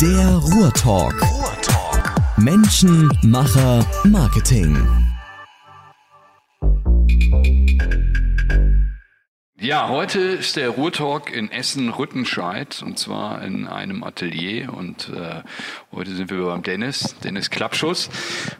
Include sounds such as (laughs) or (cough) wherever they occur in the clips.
Der Ruhrtalk. Ruhrtalk. Menschen, Macher, Marketing. Ja, heute ist der Ruhrtalk in Essen-Rüttenscheid und zwar in einem Atelier und äh, heute sind wir beim Dennis, Dennis Klappschuss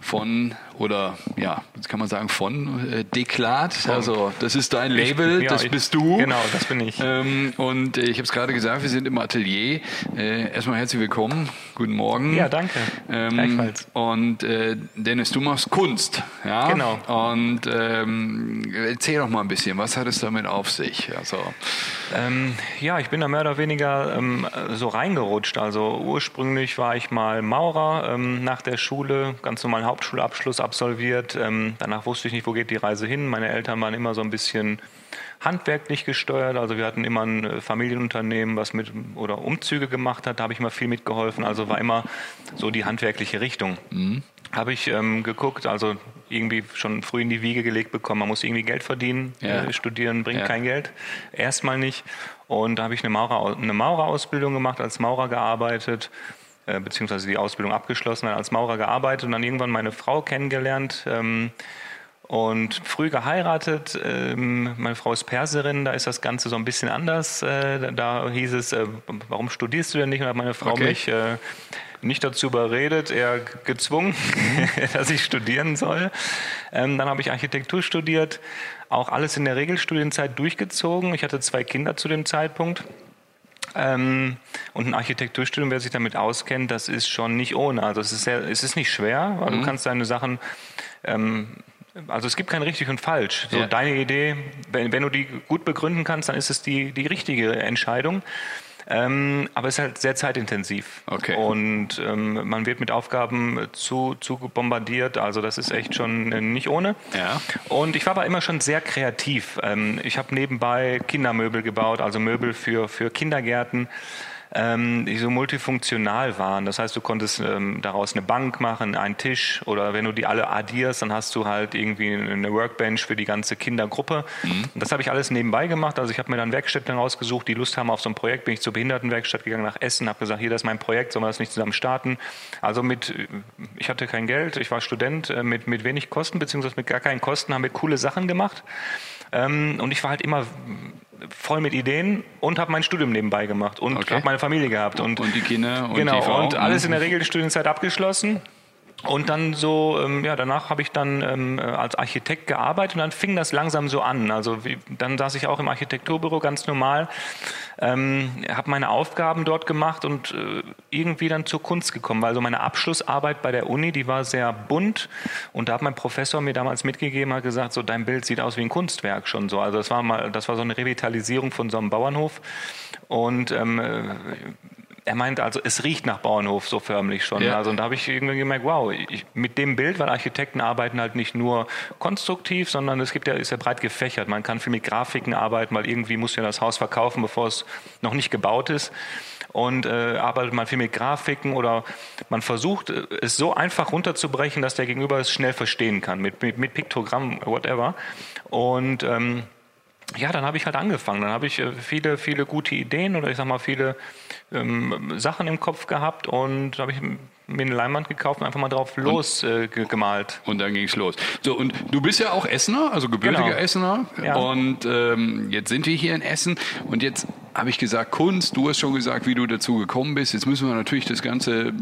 von oder ja, jetzt kann man sagen von äh, Deklat. Also das ist dein Label, ich, ja, das ich, bist du. Genau, das bin ich. Ähm, und äh, ich habe es gerade gesagt, wir sind im Atelier. Äh, erstmal herzlich willkommen, guten Morgen. Ja, danke. Ähm, Gleichfalls. Und äh, Dennis, du machst Kunst, ja? Genau. Und ähm, erzähl doch mal ein bisschen, was hat es damit auf sich? Also ähm, ja, ich bin da mehr oder weniger ähm, so reingerutscht. Also ursprünglich war ich mal Maurer ähm, nach der Schule, ganz normalen Hauptschulabschluss absolviert. Ähm, danach wusste ich nicht, wo geht die Reise hin. Meine Eltern waren immer so ein bisschen handwerklich gesteuert. Also wir hatten immer ein äh, Familienunternehmen, was mit oder Umzüge gemacht hat. Da habe ich immer viel mitgeholfen. Also war immer so die handwerkliche Richtung. Mhm. Habe ich ähm, geguckt, also irgendwie schon früh in die Wiege gelegt bekommen. Man muss irgendwie Geld verdienen. Ja. Äh, studieren bringt ja. kein Geld. Erstmal nicht. Und da habe ich eine, Maurer, eine Maurerausbildung gemacht, als Maurer gearbeitet äh, beziehungsweise die Ausbildung abgeschlossen, als Maurer gearbeitet und dann irgendwann meine Frau kennengelernt ähm, und früh geheiratet. Ähm, meine Frau ist Perserin, da ist das Ganze so ein bisschen anders. Äh, da hieß es, äh, warum studierst du denn nicht? Und hat meine Frau okay. mich äh, nicht dazu überredet, eher gezwungen, (laughs) dass ich studieren soll. Ähm, dann habe ich Architektur studiert, auch alles in der Regelstudienzeit durchgezogen. Ich hatte zwei Kinder zu dem Zeitpunkt. Ähm, und ein Architekturstudium, wer sich damit auskennt, das ist schon nicht ohne. Also es ist, sehr, es ist nicht schwer, weil mhm. du kannst deine Sachen, ähm, also es gibt kein richtig und falsch. So ja. deine Idee, wenn, wenn du die gut begründen kannst, dann ist es die, die richtige Entscheidung. Ähm, aber es ist halt sehr zeitintensiv. Okay. Und ähm, man wird mit Aufgaben zu, zu bombardiert. Also das ist echt schon äh, nicht ohne. Ja. Und ich war aber immer schon sehr kreativ. Ähm, ich habe nebenbei Kindermöbel gebaut, also Möbel für, für Kindergärten ähm, die so multifunktional waren. Das heißt, du konntest ähm, daraus eine Bank machen, einen Tisch oder wenn du die alle addierst, dann hast du halt irgendwie eine Workbench für die ganze Kindergruppe. Mhm. Und das habe ich alles nebenbei gemacht. Also ich habe mir dann Werkstätten rausgesucht, die Lust haben auf so ein Projekt. Bin ich zur Behindertenwerkstatt gegangen nach Essen, habe gesagt, hier, das ist mein Projekt, sollen wir das nicht zusammen starten? Also mit, ich hatte kein Geld, ich war Student, äh, mit, mit wenig Kosten, beziehungsweise mit gar keinen Kosten haben wir coole Sachen gemacht. Ähm, und ich war halt immer voll mit Ideen und habe mein Studium nebenbei gemacht und okay. habe meine Familie gehabt. Und, und die Kinder und genau, und alles in der Regelstudienzeit abgeschlossen. Und dann so, ähm, ja, danach habe ich dann ähm, als Architekt gearbeitet und dann fing das langsam so an. Also wie, dann saß ich auch im Architekturbüro ganz normal, ähm, habe meine Aufgaben dort gemacht und äh, irgendwie dann zur Kunst gekommen, weil so meine Abschlussarbeit bei der Uni, die war sehr bunt und da hat mein Professor mir damals mitgegeben, hat gesagt, so dein Bild sieht aus wie ein Kunstwerk schon so. Also das war mal, das war so eine Revitalisierung von so einem Bauernhof und ähm, er meint also, es riecht nach Bauernhof so förmlich schon. Ja. Also, und da habe ich irgendwie gemerkt, wow, ich, mit dem Bild, weil Architekten arbeiten halt nicht nur konstruktiv, sondern es gibt ja, ist ja breit gefächert. Man kann viel mit Grafiken arbeiten, weil irgendwie muss ja das Haus verkaufen, bevor es noch nicht gebaut ist. Und äh, arbeitet man viel mit Grafiken oder man versucht, es so einfach runterzubrechen, dass der Gegenüber es schnell verstehen kann, mit, mit, mit Piktogramm, whatever. Und ähm, ja, dann habe ich halt angefangen. Dann habe ich äh, viele, viele gute Ideen oder ich sag mal viele ähm, Sachen im Kopf gehabt und habe ich mir eine Leinwand gekauft und einfach mal drauf losgemalt. Äh, und dann ging es los. So, und du bist ja auch Essener, also gebürtiger genau. Essener. Ja. Und ähm, jetzt sind wir hier in Essen und jetzt habe ich gesagt Kunst. Du hast schon gesagt, wie du dazu gekommen bist. Jetzt müssen wir natürlich das Ganze,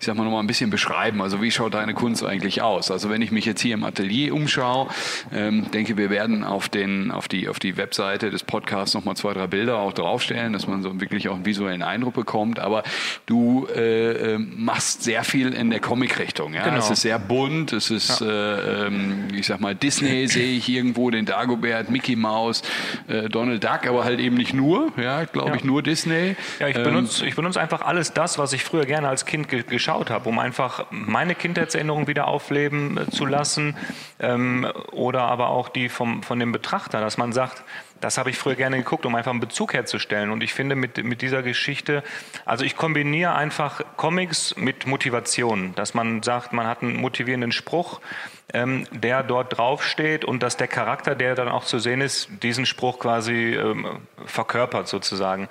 ich sag mal, noch mal ein bisschen beschreiben. Also wie schaut deine Kunst eigentlich aus? Also wenn ich mich jetzt hier im Atelier umschaue, ähm, denke, wir werden auf, den, auf, die, auf die Webseite des Podcasts noch mal zwei, drei Bilder auch draufstellen, dass man so wirklich auch einen visuellen Eindruck bekommt. Aber du äh, ähm, machst sehr viel in der Comic-Richtung. Ja? Genau. Es ist sehr bunt, es ist, ja. äh, ähm, ich sag mal, Disney sehe ich irgendwo, den Dagobert, Mickey Mouse, äh, Donald Duck, aber halt eben nicht nur nur, ja, glaube ja. ich, nur Disney. Ja, ich ähm, benutze, ich benutze einfach alles das, was ich früher gerne als Kind ge geschaut habe, um einfach meine Kindheitserinnerungen wieder aufleben äh, zu lassen ähm, oder aber auch die vom, von dem Betrachter, dass man sagt, das habe ich früher gerne geguckt, um einfach einen Bezug herzustellen. Und ich finde mit, mit dieser Geschichte, also ich kombiniere einfach Comics mit Motivation, dass man sagt, man hat einen motivierenden Spruch, ähm, der dort draufsteht und dass der Charakter, der dann auch zu sehen ist, diesen Spruch quasi ähm, verkörpert sozusagen.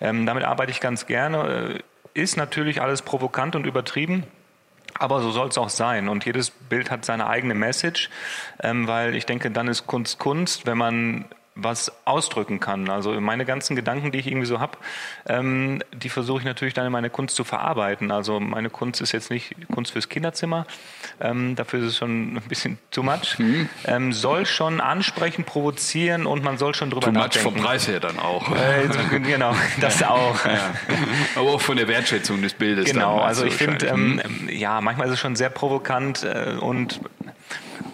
Ähm, damit arbeite ich ganz gerne. ist natürlich alles provokant und übertrieben. Aber so soll es auch sein. Und jedes Bild hat seine eigene Message, ähm, weil ich denke, dann ist Kunst Kunst, wenn man was ausdrücken kann. Also meine ganzen Gedanken, die ich irgendwie so habe, ähm, die versuche ich natürlich dann in meine Kunst zu verarbeiten. Also meine Kunst ist jetzt nicht Kunst fürs Kinderzimmer, ähm, dafür ist es schon ein bisschen too much. Mhm. Ähm, soll schon ansprechen, provozieren und man soll schon drüber too nachdenken. Too much vom Preis her dann auch. Äh, genau, (laughs) das auch. Ja. Aber auch von der Wertschätzung des Bildes. Genau, also ich finde, ähm, mhm. ja, manchmal ist es schon sehr provokant äh, und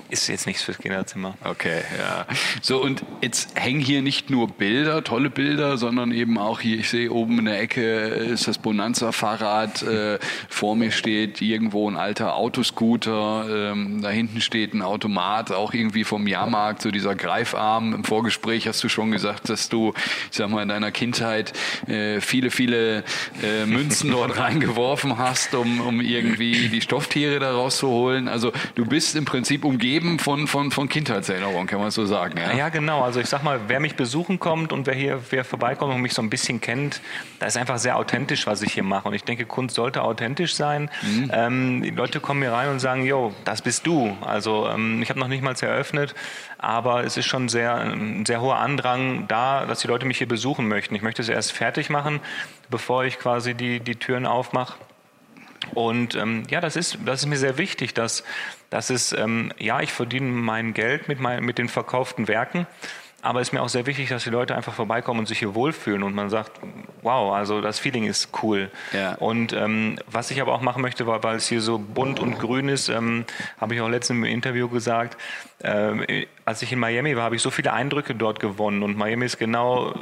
ist jetzt nichts fürs Kinderzimmer. Okay, ja. So, und jetzt hängen hier nicht nur Bilder, tolle Bilder, sondern eben auch hier, ich sehe oben in der Ecke ist das Bonanza-Fahrrad, äh, vor mir steht irgendwo ein alter Autoscooter, ähm, da hinten steht ein Automat, auch irgendwie vom Jahrmarkt, so dieser Greifarm. Im Vorgespräch hast du schon gesagt, dass du, ich sag mal, in deiner Kindheit äh, viele, viele äh, Münzen dort (laughs) reingeworfen hast, um, um irgendwie die Stofftiere da rauszuholen. Also du bist im Prinzip umgeben umgeben von, von, von Kindheitserinnerungen, kann man so sagen. Ja? ja, genau. Also ich sag mal, wer mich besuchen kommt und wer hier wer vorbeikommt und mich so ein bisschen kennt, da ist einfach sehr authentisch, was ich hier mache. Und ich denke, Kunst sollte authentisch sein. Mhm. Ähm, die Leute kommen hier rein und sagen, yo, das bist du. Also ähm, ich habe noch nicht mal eröffnet, aber es ist schon sehr, ein sehr hoher Andrang da, dass die Leute mich hier besuchen möchten. Ich möchte es erst fertig machen, bevor ich quasi die, die Türen aufmache. Und ähm, ja, das ist, das ist mir sehr wichtig, dass, dass es, ähm, ja, ich verdiene mein Geld mit, mein, mit den verkauften Werken, aber es ist mir auch sehr wichtig, dass die Leute einfach vorbeikommen und sich hier wohlfühlen und man sagt, wow, also das Feeling ist cool. Ja. Und ähm, was ich aber auch machen möchte, weil, weil es hier so bunt und grün ist, ähm, habe ich auch letztens im Interview gesagt, äh, als ich in Miami war, habe ich so viele Eindrücke dort gewonnen und Miami ist genau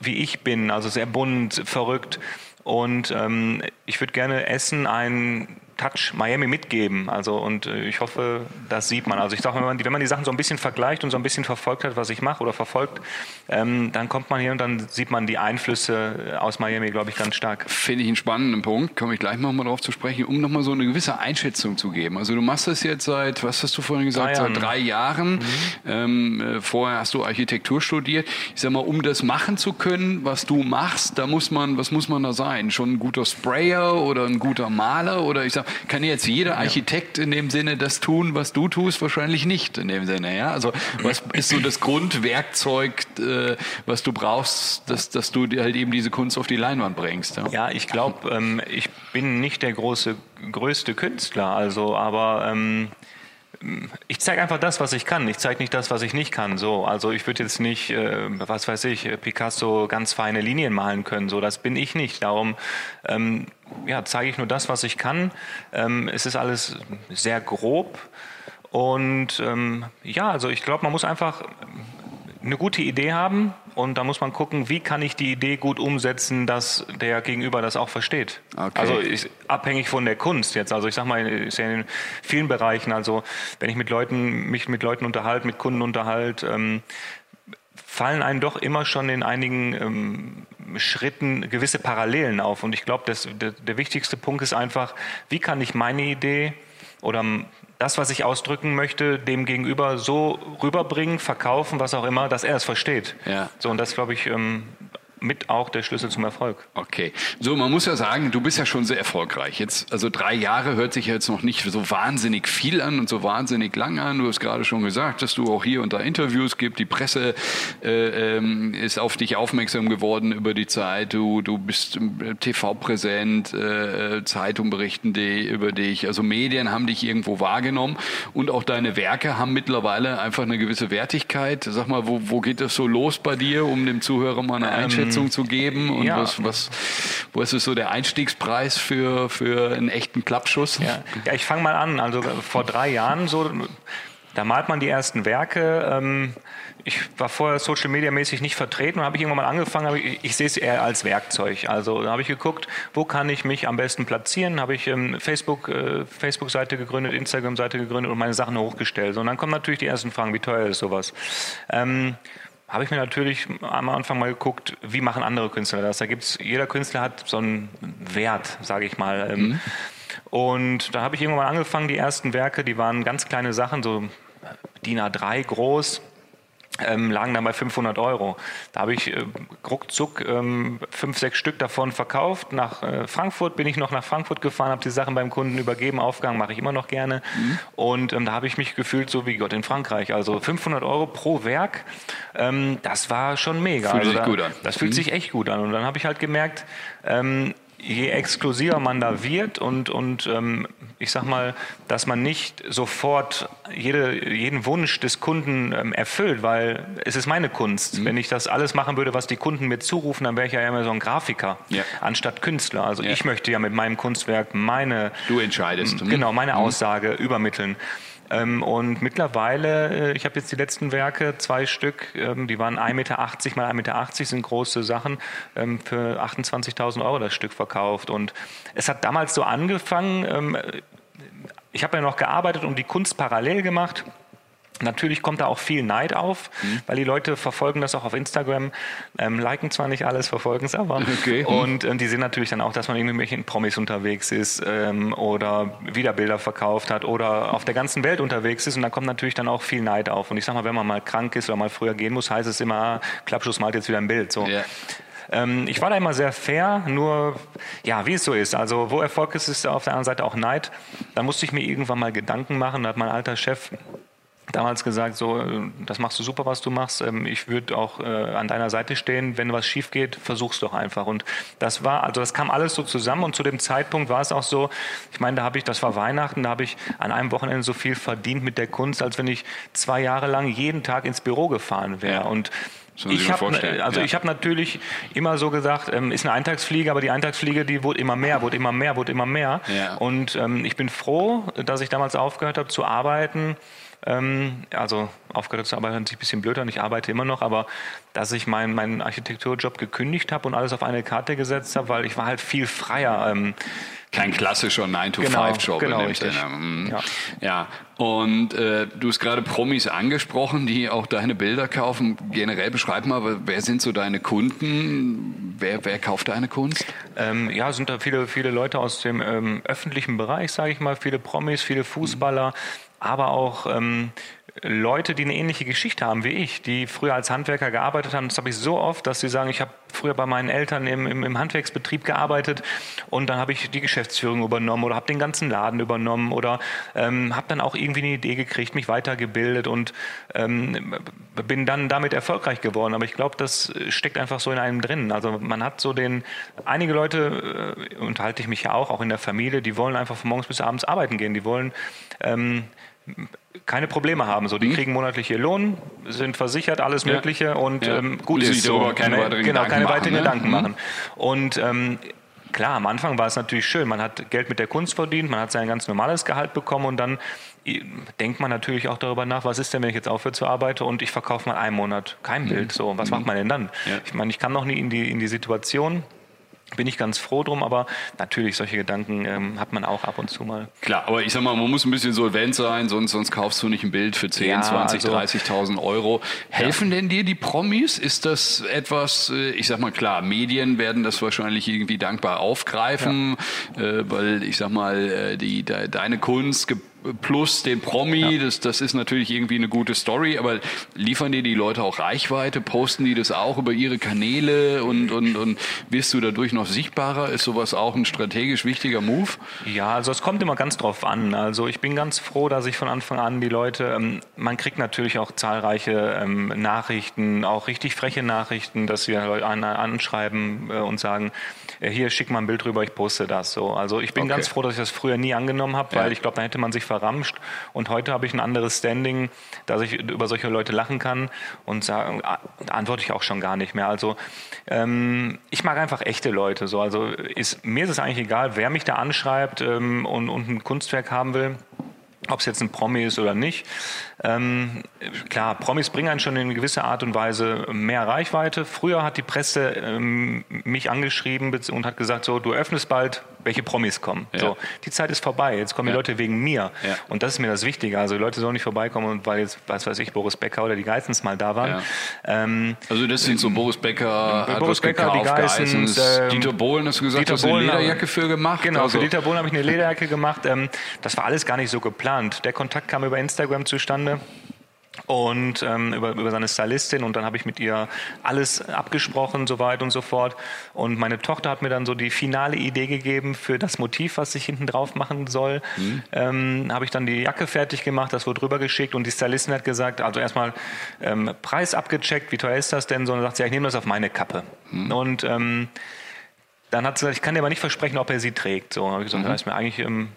wie ich bin, also sehr bunt, verrückt. Und ähm, ich würde gerne Essen ein Touch Miami mitgeben. Also und äh, ich hoffe, das sieht man. Also ich sage, wenn man, die, wenn man die Sachen so ein bisschen vergleicht und so ein bisschen verfolgt hat, was ich mache oder verfolgt, ähm, dann kommt man hier und dann sieht man die Einflüsse aus Miami, glaube ich, ganz stark. Finde ich einen spannenden Punkt. Komme ich gleich nochmal drauf zu sprechen, um nochmal so eine gewisse Einschätzung zu geben. Also du machst das jetzt seit, was hast du vorhin gesagt, drei seit drei Jahren. Mhm. Ähm, äh, vorher hast du Architektur studiert. Ich sag mal, um das machen zu können, was du machst, da muss man, was muss man da sein? Schon ein guter Sprayer oder ein guter Maler oder ich sag, kann jetzt jeder Architekt in dem Sinne das tun, was du tust? Wahrscheinlich nicht in dem Sinne. Ja? Also was ist so das Grundwerkzeug, äh, was du brauchst, dass, dass du halt eben diese Kunst auf die Leinwand bringst? Ja, ja ich glaube, ähm, ich bin nicht der große, größte Künstler, also aber ähm, ich zeige einfach das, was ich kann. Ich zeige nicht das, was ich nicht kann. So, also ich würde jetzt nicht, äh, was weiß ich, Picasso ganz feine Linien malen können. So, das bin ich nicht. Darum ähm, ja, zeige ich nur das, was ich kann. Ähm, es ist alles sehr grob und ähm, ja, also ich glaube, man muss einfach eine gute Idee haben und da muss man gucken, wie kann ich die Idee gut umsetzen, dass der Gegenüber das auch versteht. Okay. Also ist abhängig von der Kunst jetzt. Also ich sag mal, ist ja in vielen Bereichen. Also wenn ich mit Leuten mich mit Leuten unterhalte, mit Kunden unterhalte, ähm, fallen einem doch immer schon in einigen ähm, Schritten gewisse Parallelen auf. Und ich glaube, der, der wichtigste Punkt ist einfach, wie kann ich meine Idee oder das, was ich ausdrücken möchte, dem Gegenüber so rüberbringen, verkaufen, was auch immer, dass er es versteht. Ja. So, und das, glaube ich, ähm, mit auch der Schlüssel zum Erfolg. Okay. So, man muss ja sagen, du bist ja schon sehr erfolgreich. Jetzt, also drei Jahre hört sich jetzt noch nicht so wahnsinnig viel an und so wahnsinnig lang an. Du hast gerade schon gesagt, dass du auch hier und da Interviews gibt. Die Presse äh, ähm, ist auf dich aufmerksam geworden über die Zeit. Du, du bist TV präsent, äh, Zeitung berichten die über dich. Also Medien haben dich irgendwo wahrgenommen und auch deine Werke haben mittlerweile einfach eine gewisse Wertigkeit. Sag mal, wo, wo geht das so los bei dir, um dem Zuhörer mal eine ähm, Einschätzung zu geben? Und ja. was, was, was ist so der Einstiegspreis für, für einen echten Klappschuss? Ja, ja ich fange mal an. Also vor drei Jahren so, da malt man die ersten Werke. Ähm, ich war vorher Social Media mäßig nicht vertreten und habe ich irgendwann mal angefangen, ich, ich sehe es eher als Werkzeug. Also da habe ich geguckt, wo kann ich mich am besten platzieren, habe ich ähm, Facebook, äh, Facebook-Seite gegründet, Instagram-Seite gegründet und meine Sachen hochgestellt. Und dann kommen natürlich die ersten Fragen, wie teuer ist sowas? Ähm, habe ich mir natürlich am Anfang mal geguckt, wie machen andere Künstler das. Da gibt's, jeder Künstler hat so einen Wert, sage ich mal. Ähm, mhm. Und da habe ich irgendwann mal angefangen, die ersten Werke, die waren ganz kleine Sachen, so DIN A3 groß. Ähm, lagen dann bei 500 Euro. Da habe ich äh, ruckzuck ähm, fünf, sechs Stück davon verkauft. Nach äh, Frankfurt bin ich noch nach Frankfurt gefahren, habe die Sachen beim Kunden übergeben, Aufgang mache ich immer noch gerne. Mhm. Und ähm, da habe ich mich gefühlt so wie Gott in Frankreich. Also 500 Euro pro Werk, ähm, das war schon mega. Fühlt also sich da, gut an. Das fühlt mhm. sich echt gut an. Und dann habe ich halt gemerkt, ähm, je exklusiver man da wird und, und ähm, ich sag mal, dass man nicht sofort jede, jeden Wunsch des Kunden ähm, erfüllt, weil es ist meine Kunst. Mhm. Wenn ich das alles machen würde, was die Kunden mir zurufen, dann wäre ich ja immer so ein Grafiker ja. anstatt Künstler. Also ja. ich möchte ja mit meinem Kunstwerk meine du entscheidest genau meine mhm. Aussage übermitteln. Ähm, und mittlerweile, äh, ich habe jetzt die letzten Werke, zwei Stück, ähm, die waren 1,80 Meter mal 1,80 Meter, sind große Sachen, ähm, für 28.000 Euro das Stück verkauft. Und es hat damals so angefangen, ich habe ja noch gearbeitet und die Kunst parallel gemacht. Natürlich kommt da auch viel Neid auf, mhm. weil die Leute verfolgen das auch auf Instagram, ähm, liken zwar nicht alles, verfolgen es aber. Okay. Und äh, die sehen natürlich dann auch, dass man irgendwie mit Promis unterwegs ist ähm, oder wieder Bilder verkauft hat oder auf der ganzen Welt unterwegs ist und da kommt natürlich dann auch viel Neid auf. Und ich sag mal, wenn man mal krank ist oder mal früher gehen muss, heißt es immer, ah, Klappschuss malt jetzt wieder ein Bild. So. Yeah ähm, ich war da immer sehr fair, nur ja, wie es so ist. Also wo Erfolg ist, ist auf der anderen Seite auch Neid. Da musste ich mir irgendwann mal Gedanken machen. Da hat mein alter Chef damals gesagt, so, äh, das machst du super, was du machst. Ähm, ich würde auch äh, an deiner Seite stehen. Wenn was schief geht, versuch's doch einfach. Und das war, also das kam alles so zusammen. Und zu dem Zeitpunkt war es auch so, ich meine, da habe ich, das war Weihnachten, da habe ich an einem Wochenende so viel verdient mit der Kunst, als wenn ich zwei Jahre lang jeden Tag ins Büro gefahren wäre. Und ich habe also ja. ich habe natürlich immer so gesagt, ähm, ist eine Eintagsfliege, aber die Eintagsfliege, die wurde immer mehr, wurde immer mehr, wurde immer mehr. Ja. Und ähm, ich bin froh, dass ich damals aufgehört habe zu arbeiten ähm, also aufgehört zu arbeiten hört sich ein bisschen blöd an, ich arbeite immer noch, aber dass ich meinen mein Architekturjob gekündigt habe und alles auf eine Karte gesetzt habe, weil ich war halt viel freier. Ähm, kein klassischer 9-to-5-Job. Genau, genau richtig. Mhm. Ja. ja, und äh, du hast gerade Promis angesprochen, die auch deine Bilder kaufen. Generell beschreib mal, wer sind so deine Kunden? Wer, wer kauft deine Kunst? Ähm, ja, sind da viele, viele Leute aus dem ähm, öffentlichen Bereich, sage ich mal, viele Promis, viele Fußballer, aber auch ähm, Leute, die eine ähnliche Geschichte haben wie ich, die früher als Handwerker gearbeitet haben. Das habe ich so oft, dass sie sagen, ich habe früher bei meinen Eltern im, im, im Handwerksbetrieb gearbeitet und dann habe ich die Geschäftsführung übernommen oder habe den ganzen Laden übernommen oder ähm, habe dann auch irgendwie eine Idee gekriegt, mich weitergebildet und ähm, bin dann damit erfolgreich geworden. Aber ich glaube, das steckt einfach so in einem drin. Also man hat so den, einige Leute, äh, unterhalte ich mich ja auch, auch in der Familie, die wollen einfach von morgens bis abends arbeiten gehen. Die wollen ähm, keine Probleme haben. So, die mhm. kriegen monatlich ihr Lohn, sind versichert, alles ja. Mögliche und ja. ähm, gut ist so. Keine ne, weiteren genau, keine weiteren Gedanken ne? machen. Und ähm, klar, am Anfang war es natürlich schön. Man hat Geld mit der Kunst verdient, man hat sein ganz normales Gehalt bekommen und dann äh, denkt man natürlich auch darüber nach, was ist denn, wenn ich jetzt aufhöre zu arbeiten und ich verkaufe mal einen Monat kein mhm. Bild. So, was mhm. macht man denn dann? Ja. Ich meine, ich kann noch nie in die, in die Situation bin ich ganz froh drum, aber natürlich solche Gedanken ähm, hat man auch ab und zu mal. Klar, aber ich sag mal, man muss ein bisschen solvent sein, sonst, sonst kaufst du nicht ein Bild für 10, ja, 20, also, 30.000 Euro. Helfen ja. denn dir die Promis? Ist das etwas, äh, ich sag mal klar, Medien werden das wahrscheinlich irgendwie dankbar aufgreifen, ja. äh, weil ich sag mal, äh, die, de, deine Kunst gibt plus den Promi, ja. das, das ist natürlich irgendwie eine gute Story, aber liefern dir die Leute auch Reichweite? Posten die das auch über ihre Kanäle und, und, und wirst du dadurch noch sichtbarer? Ist sowas auch ein strategisch wichtiger Move? Ja, also es kommt immer ganz drauf an. Also ich bin ganz froh, dass ich von Anfang an die Leute, ähm, man kriegt natürlich auch zahlreiche ähm, Nachrichten, auch richtig freche Nachrichten, dass wir Leute an, anschreiben äh, und sagen, hier schick mal ein Bild rüber, ich poste das so. Also ich bin okay. ganz froh, dass ich das früher nie angenommen habe, weil ja. ich glaube, da hätte man sich verramscht. Und heute habe ich ein anderes Standing, dass ich über solche Leute lachen kann und sagen, antworte ich auch schon gar nicht mehr. Also ähm, ich mag einfach echte Leute. So. Also ist, mir ist es eigentlich egal, wer mich da anschreibt ähm, und, und ein Kunstwerk haben will ob es jetzt ein Promi ist oder nicht. Ähm, klar, Promis bringen einen schon in gewisser Art und Weise mehr Reichweite. Früher hat die Presse ähm, mich angeschrieben und hat gesagt, so, du öffnest bald, welche Promis kommen. Ja. So, die Zeit ist vorbei, jetzt kommen ja. die Leute wegen mir. Ja. Und das ist mir das Wichtige. Also die Leute sollen nicht vorbeikommen, weil jetzt, was weiß ich, Boris Becker oder die Geissens mal da waren. Ähm, also das sind so Boris Becker, äh, Boris Becker, die Geissens, ähm, Dieter Bohlen, hast du gesagt, Dieter hast du eine Lederjacke für gemacht? Genau, also. für Dieter Bohlen habe ich eine Lederjacke gemacht. Ähm, das war alles gar nicht so geplant. Der Kontakt kam über Instagram zustande. Und ähm, über, über seine Stylistin und dann habe ich mit ihr alles abgesprochen, so weit und so fort. Und meine Tochter hat mir dann so die finale Idee gegeben für das Motiv, was ich hinten drauf machen soll. Mhm. Ähm, habe ich dann die Jacke fertig gemacht, das wurde drüber geschickt und die Stylistin hat gesagt, also erstmal ähm, Preis abgecheckt, wie teuer ist das denn? So, und dann sagt sie, ja, ich nehme das auf meine Kappe. Mhm. Und ähm, dann hat sie gesagt, ich kann dir aber nicht versprechen, ob er sie trägt. So, habe ich gesagt, mhm. das ist mir eigentlich ähm,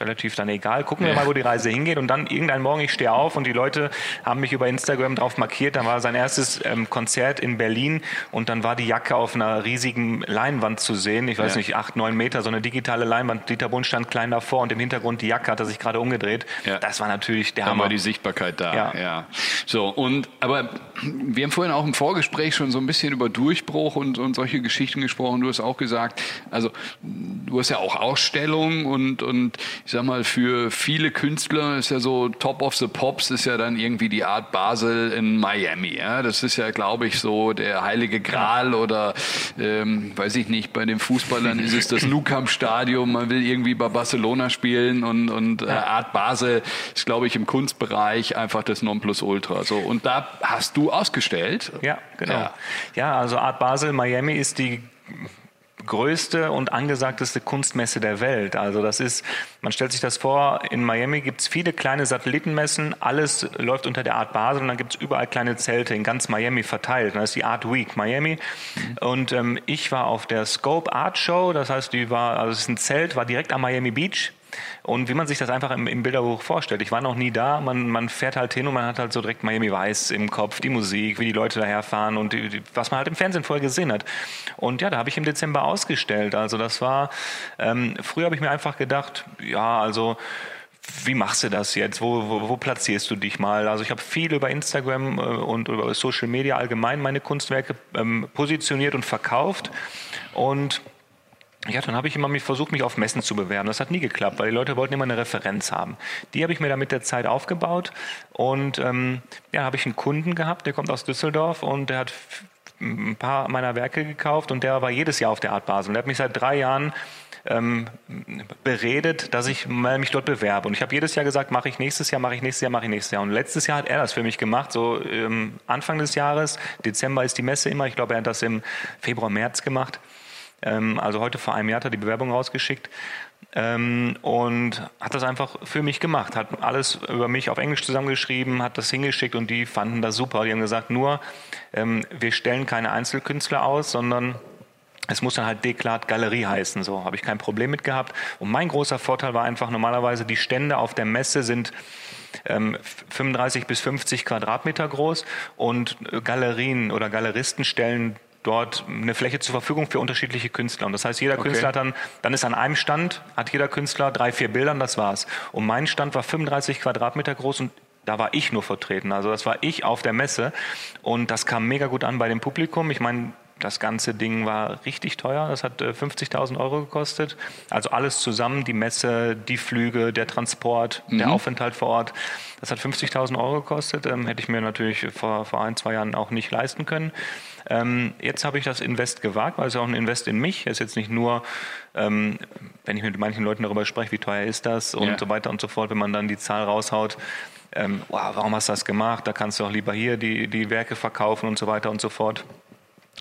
relativ dann egal. Gucken wir mal, wo die Reise hingeht. Und dann irgendein Morgen, ich stehe auf und die Leute haben mich über Instagram drauf markiert. Dann war sein erstes ähm, Konzert in Berlin und dann war die Jacke auf einer riesigen Leinwand zu sehen. Ich weiß ja. nicht, acht, neun Meter, so eine digitale Leinwand. Dieter Bund stand klein davor und im Hintergrund die Jacke hat er sich gerade umgedreht. Ja. Das war natürlich der Dann Hammer. war die Sichtbarkeit da. Ja. ja. So, und, aber wir haben vorhin auch im Vorgespräch schon so ein bisschen über Durchbruch und, und solche Geschichten gesprochen. Du hast auch gesagt, also du hast ja auch Ausstellungen und, und ich sag mal, für viele Künstler ist ja so Top of the Pops ist ja dann irgendwie die Art Basel in Miami. Ja? Das ist ja, glaube ich, so der heilige Gral oder ähm, weiß ich nicht, bei den Fußballern ist es das Nou Stadion, man will irgendwie bei Barcelona spielen und, und äh, Art Basel ist, glaube ich, im Kunstbereich einfach das Nonplusultra. So, und da hast du ausgestellt. Ja, genau. Ja, ja also Art Basel Miami ist die größte und angesagteste Kunstmesse der Welt. Also das ist, man stellt sich das vor, in Miami gibt es viele kleine Satellitenmessen, alles läuft unter der Art Basel und dann gibt es überall kleine Zelte in ganz Miami verteilt. Das ist die Art Week Miami. Und ähm, ich war auf der Scope Art Show, das heißt, die war, also es ist ein Zelt, war direkt am Miami Beach und wie man sich das einfach im, im, Bilderbuch vorstellt. Ich war noch nie da, man, man fährt halt hin und man hat halt so direkt Miami Vice im Kopf, die Musik, wie die Leute daherfahren und die, die, was man halt im Fernsehen vorher gesehen hat. Und ja, da habe ich im Dezember ausgestellt. Also das war, ähm, früher habe ich mir einfach gedacht, ja, also wie machst du das jetzt? Wo, wo, wo platzierst du dich mal? Also ich habe viel über Instagram äh, und über Social Media allgemein meine Kunstwerke ähm, positioniert und verkauft. Und ja, dann habe ich immer versucht, mich auf Messen zu bewerben. Das hat nie geklappt, weil die Leute wollten immer eine Referenz haben. Die habe ich mir dann mit der Zeit aufgebaut und ähm, ja, habe ich einen Kunden gehabt, der kommt aus Düsseldorf und der hat ein paar meiner Werke gekauft und der war jedes Jahr auf der Art Basel. Und der hat mich seit drei Jahren ähm, beredet, dass ich mal mich dort bewerbe. Und ich habe jedes Jahr gesagt, mache ich nächstes Jahr, mache ich nächstes Jahr, mache ich nächstes Jahr. Und letztes Jahr hat er das für mich gemacht, so ähm, Anfang des Jahres. Dezember ist die Messe immer. Ich glaube, er hat das im Februar, März gemacht. Ähm, also heute vor einem Jahr hat er die Bewerbung rausgeschickt. Ähm, und hat das einfach für mich gemacht, hat alles über mich auf Englisch zusammengeschrieben, hat das hingeschickt und die fanden das super. Die haben gesagt, nur ähm, wir stellen keine Einzelkünstler aus, sondern es muss dann halt Deklat Galerie heißen, so habe ich kein Problem mit gehabt. Und mein großer Vorteil war einfach normalerweise, die Stände auf der Messe sind ähm, 35 bis 50 Quadratmeter groß und Galerien oder Galeristen stellen dort eine Fläche zur Verfügung für unterschiedliche Künstler. Und das heißt, jeder okay. Künstler hat dann, dann ist an einem Stand, hat jeder Künstler drei, vier Bilder und das war's. Und mein Stand war 35 Quadratmeter groß und da war ich nur vertreten. Also das war ich auf der Messe und das kam mega gut an bei dem Publikum. Ich meine, das ganze Ding war richtig teuer. Das hat 50.000 äh, Euro gekostet. Also alles zusammen, die Messe, die Flüge, der Transport, mhm. der Aufenthalt vor Ort. Das hat 50.000 Euro gekostet. Ähm, hätte ich mir natürlich vor, vor ein, zwei Jahren auch nicht leisten können. Ähm, jetzt habe ich das Invest gewagt, weil es auch ein Invest in mich ist jetzt nicht nur, ähm, wenn ich mit manchen Leuten darüber spreche, wie teuer ist das und ja. so weiter und so fort, wenn man dann die Zahl raushaut, ähm, wow, warum hast du das gemacht? Da kannst du auch lieber hier die, die Werke verkaufen und so weiter und so fort.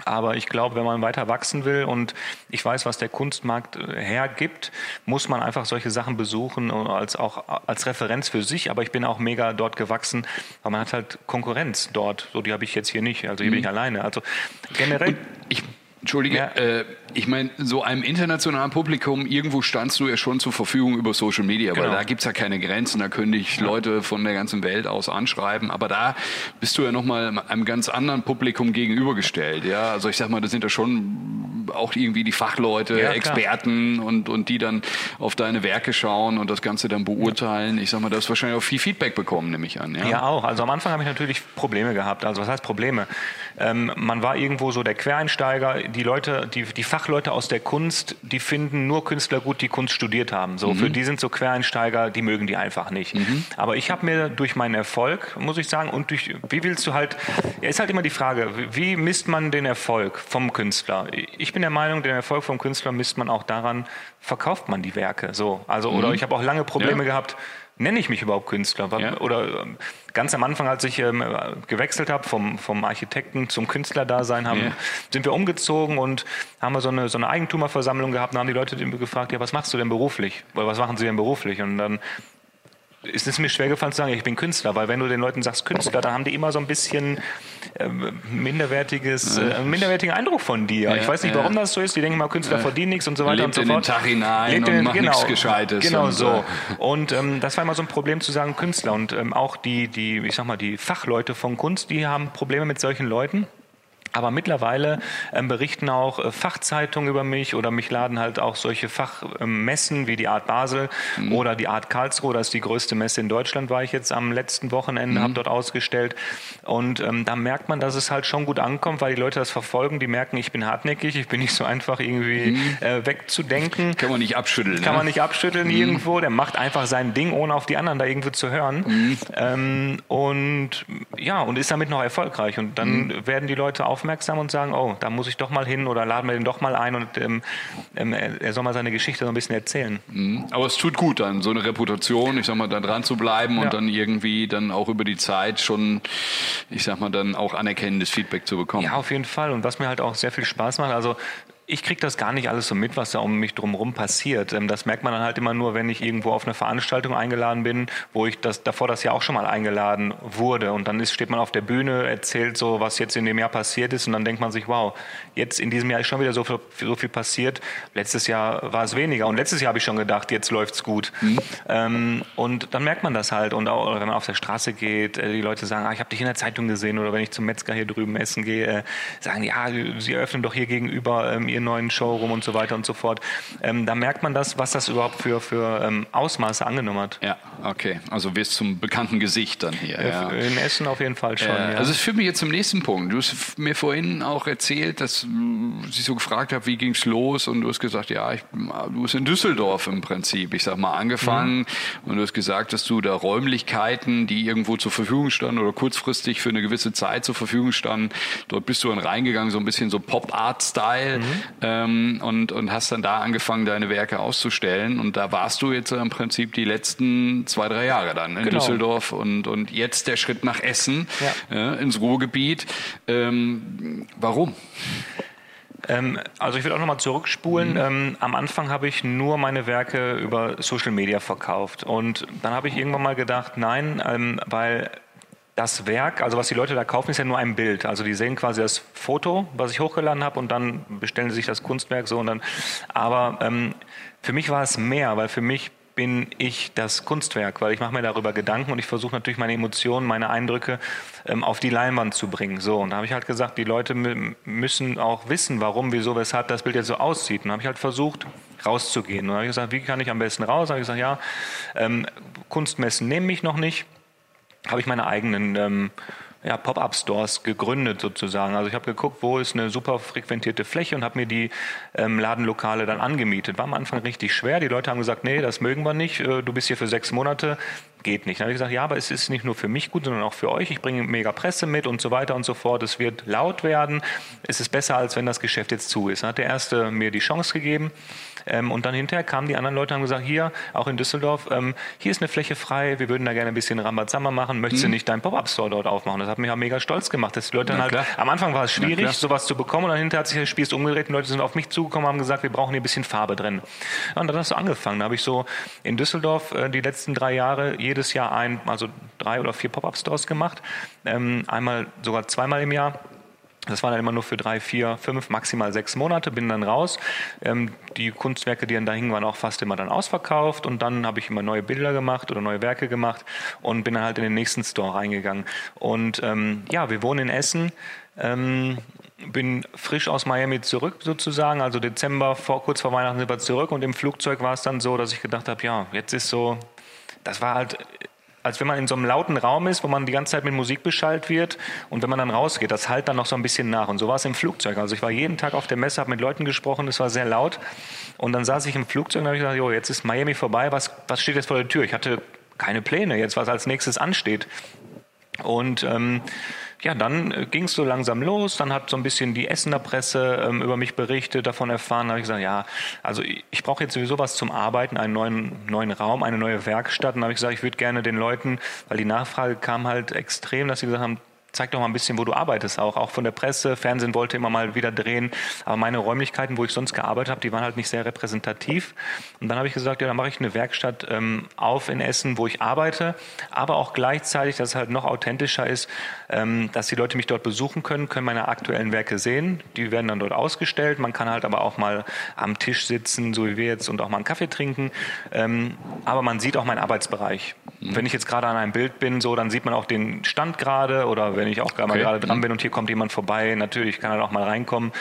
Aber ich glaube, wenn man weiter wachsen will und ich weiß, was der Kunstmarkt äh, hergibt, muss man einfach solche Sachen besuchen als auch als Referenz für sich. Aber ich bin auch mega dort gewachsen, weil man hat halt Konkurrenz dort. So die habe ich jetzt hier nicht. Also hier mhm. bin ich alleine. Also generell. Und ich Entschuldige, ja. äh, ich meine, so einem internationalen Publikum, irgendwo standst du ja schon zur Verfügung über Social Media, genau. weil da gibt's ja keine Grenzen, da könnte ich ja. Leute von der ganzen Welt aus anschreiben, aber da bist du ja nochmal einem ganz anderen Publikum gegenübergestellt, ja, also ich sag mal, das sind ja schon auch irgendwie die Fachleute, ja, Experten und, und die dann auf deine Werke schauen und das Ganze dann beurteilen. Ich sag mal, da hast wahrscheinlich auch viel Feedback bekommen, nehme ich an. Ja, ja auch, also am Anfang habe ich natürlich Probleme gehabt, also was heißt Probleme? Ähm, man war irgendwo so der Quereinsteiger, die Leute, die, die Fachleute aus der Kunst, die finden nur Künstler gut, die Kunst studiert haben. So, mhm. für die sind so Quereinsteiger, die mögen die einfach nicht. Mhm. Aber ich habe mir durch meinen Erfolg, muss ich sagen, und durch, wie willst du halt, ja, ist halt immer die Frage, wie misst man den Erfolg vom Künstler? Ich bin bin der Meinung, den Erfolg vom Künstler misst man auch daran, verkauft man die Werke. So, also mhm. oder ich habe auch lange Probleme ja. gehabt, nenne ich mich überhaupt Künstler? Ja. Oder ähm, ganz am Anfang, als ich ähm, gewechselt habe vom, vom Architekten zum Künstlerdasein, haben, ja. sind wir umgezogen und haben wir so eine, so eine Eigentumerversammlung gehabt. Da haben die Leute gefragt, ja, was machst du denn beruflich? Oder was machen sie denn beruflich? Und dann ist es mir schwer gefallen zu sagen, ich bin Künstler, weil wenn du den Leuten sagst Künstler, dann haben die immer so ein bisschen äh, minderwertiges, äh, minderwertigen Eindruck von dir. Ja, ich weiß nicht, warum ja. das so ist. Die denken mal, Künstler ja. verdienen nichts und so weiter Lebt und so fort. in den Tag hinein Lebt und in, macht genau, nichts Gescheites. Genau und, so. Und ähm, das war immer so ein Problem zu sagen Künstler. Und ähm, auch die, die, ich sag mal, die Fachleute von Kunst, die haben Probleme mit solchen Leuten. Aber mittlerweile ähm, berichten auch äh, Fachzeitungen über mich oder mich laden halt auch solche Fachmessen ähm, wie die Art Basel mhm. oder die Art Karlsruhe. Das ist die größte Messe in Deutschland, war ich jetzt am letzten Wochenende, mhm. habe dort ausgestellt. Und ähm, da merkt man, dass es halt schon gut ankommt, weil die Leute das verfolgen. Die merken, ich bin hartnäckig, ich bin nicht so einfach irgendwie mhm. äh, wegzudenken. Kann man nicht abschütteln. Kann ne? man nicht abschütteln mhm. irgendwo. Der macht einfach sein Ding, ohne auf die anderen da irgendwo zu hören. Mhm. Ähm, und ja, und ist damit noch erfolgreich. Und dann mhm. werden die Leute auch aufmerksam und sagen, oh, da muss ich doch mal hin oder laden wir den doch mal ein und ähm, ähm, er soll mal seine Geschichte so ein bisschen erzählen. Mhm. Aber es tut gut dann, so eine Reputation, ich sag mal, da dran zu bleiben ja. und dann irgendwie dann auch über die Zeit schon, ich sag mal, dann auch anerkennendes Feedback zu bekommen. Ja, auf jeden Fall. Und was mir halt auch sehr viel Spaß macht, also ich kriege das gar nicht alles so mit, was da um mich drumherum passiert. Ähm, das merkt man dann halt immer nur, wenn ich irgendwo auf eine Veranstaltung eingeladen bin, wo ich das davor das Jahr auch schon mal eingeladen wurde. Und dann ist, steht man auf der Bühne, erzählt so, was jetzt in dem Jahr passiert ist. Und dann denkt man sich, wow, jetzt in diesem Jahr ist schon wieder so viel, so viel passiert. Letztes Jahr war es weniger. Und letztes Jahr habe ich schon gedacht, jetzt läuft's gut. Mhm. Ähm, und dann merkt man das halt. Und auch wenn man auf der Straße geht, äh, die Leute sagen, ah, ich habe dich in der Zeitung gesehen. Oder wenn ich zum Metzger hier drüben essen gehe, äh, sagen, ja, sie eröffnen doch hier gegenüber ähm, ihr den neuen Showroom und so weiter und so fort. Ähm, da merkt man das, was das überhaupt für, für ähm, Ausmaße angenommen hat. Ja, okay. Also wirst zum bekannten Gesicht dann hier. Ja. In Essen auf jeden Fall schon. Äh, ja. Also es führt mich jetzt zum nächsten Punkt. Du hast mir vorhin auch erzählt, dass ich so gefragt habe, wie ging es los? Und du hast gesagt, ja, ich, du bist in Düsseldorf im Prinzip. Ich sag mal angefangen mhm. und du hast gesagt, dass du da Räumlichkeiten, die irgendwo zur Verfügung standen oder kurzfristig für eine gewisse Zeit zur Verfügung standen, dort bist du dann reingegangen, so ein bisschen so Pop-Art-Style. Mhm ähm, und, und hast dann da angefangen, deine Werke auszustellen. Und da warst du jetzt im Prinzip die letzten zwei, drei Jahre dann in genau. Düsseldorf und, und jetzt der Schritt nach Essen, ja. äh, ins Ruhrgebiet. Ähm, warum? Ähm, also ich will auch nochmal zurückspulen. Mhm. Ähm, am Anfang habe ich nur meine Werke über Social Media verkauft. Und dann habe ich irgendwann mal gedacht, nein, ähm, weil das Werk, also was die Leute da kaufen, ist ja nur ein Bild. Also die sehen quasi das Foto, was ich hochgeladen habe, und dann bestellen sie sich das Kunstwerk so und dann. Aber ähm, für mich war es mehr, weil für mich bin ich das Kunstwerk, weil ich mache mir darüber Gedanken und ich versuche natürlich meine Emotionen, meine Eindrücke ähm, auf die Leinwand zu bringen. So, und da habe ich halt gesagt, die Leute müssen auch wissen, warum, wieso, weshalb das Bild jetzt so aussieht. Und da habe ich halt versucht, rauszugehen. Und da habe ich gesagt, wie kann ich am besten raus? Da habe ich gesagt, ja, ähm, Kunstmessen nehmen mich noch nicht habe ich meine eigenen ähm, ja, Pop-up-Stores gegründet sozusagen. Also ich habe geguckt, wo ist eine super frequentierte Fläche und habe mir die ähm, Ladenlokale dann angemietet. War am Anfang richtig schwer. Die Leute haben gesagt, nee, das mögen wir nicht. Äh, du bist hier für sechs Monate, geht nicht. Dann habe ich gesagt, ja, aber es ist nicht nur für mich gut, sondern auch für euch. Ich bringe mega Presse mit und so weiter und so fort. Es wird laut werden. Es ist besser, als wenn das Geschäft jetzt zu ist. Dann hat der erste mir die Chance gegeben. Ähm, und dann hinterher kamen die anderen Leute und haben gesagt, hier, auch in Düsseldorf, ähm, hier ist eine Fläche frei, wir würden da gerne ein bisschen Rambazamba machen, möchtest hm. du nicht deinen Pop-Up-Store dort aufmachen? Das hat mich auch mega stolz gemacht, dass die Leute dann halt, am Anfang war es schwierig, sowas zu bekommen und dann hinterher hat sich das Spiel umgedreht und Leute sind auf mich zugekommen und haben gesagt, wir brauchen hier ein bisschen Farbe drin. Ja, und dann hast du angefangen. Da habe ich so in Düsseldorf äh, die letzten drei Jahre jedes Jahr ein, also drei oder vier Pop-Up-Stores gemacht. Ähm, einmal sogar zweimal im Jahr das war dann immer nur für drei, vier, fünf, maximal sechs Monate, bin dann raus. Ähm, die Kunstwerke, die dann da hingen, waren auch fast immer dann ausverkauft und dann habe ich immer neue Bilder gemacht oder neue Werke gemacht und bin dann halt in den nächsten Store reingegangen. Und ähm, ja, wir wohnen in Essen. Ähm, bin frisch aus Miami zurück sozusagen, also Dezember, vor, kurz vor Weihnachten sind wir zurück und im Flugzeug war es dann so, dass ich gedacht habe, ja, jetzt ist so, das war halt als wenn man in so einem lauten Raum ist, wo man die ganze Zeit mit Musik beschallt wird und wenn man dann rausgeht, das halt dann noch so ein bisschen nach. Und so war es im Flugzeug. Also ich war jeden Tag auf der Messe, habe mit Leuten gesprochen, es war sehr laut. Und dann saß ich im Flugzeug und habe gesagt, jo, jetzt ist Miami vorbei, was, was steht jetzt vor der Tür? Ich hatte keine Pläne, jetzt was als nächstes ansteht. Und ähm, ja, dann äh, ging es so langsam los. Dann hat so ein bisschen die Essener Presse ähm, über mich berichtet, davon erfahren. Da habe ich gesagt, ja, also ich, ich brauche jetzt sowieso was zum Arbeiten, einen neuen, neuen Raum, eine neue Werkstatt. Und habe ich gesagt, ich würde gerne den Leuten, weil die Nachfrage kam halt extrem, dass sie gesagt haben, zeig doch mal ein bisschen, wo du arbeitest auch. Auch von der Presse, Fernsehen wollte immer mal wieder drehen. Aber meine Räumlichkeiten, wo ich sonst gearbeitet habe, die waren halt nicht sehr repräsentativ. Und dann habe ich gesagt, ja, dann mache ich eine Werkstatt ähm, auf in Essen, wo ich arbeite. Aber auch gleichzeitig, dass es halt noch authentischer ist, ähm, dass die Leute mich dort besuchen können, können meine aktuellen Werke sehen. Die werden dann dort ausgestellt. Man kann halt aber auch mal am Tisch sitzen, so wie wir jetzt, und auch mal einen Kaffee trinken. Ähm, aber man sieht auch meinen Arbeitsbereich. Mhm. Wenn ich jetzt gerade an einem Bild bin, so, dann sieht man auch den Stand gerade oder wenn ich auch okay. gerade dran mhm. bin und hier kommt jemand vorbei, natürlich kann er auch mal reinkommen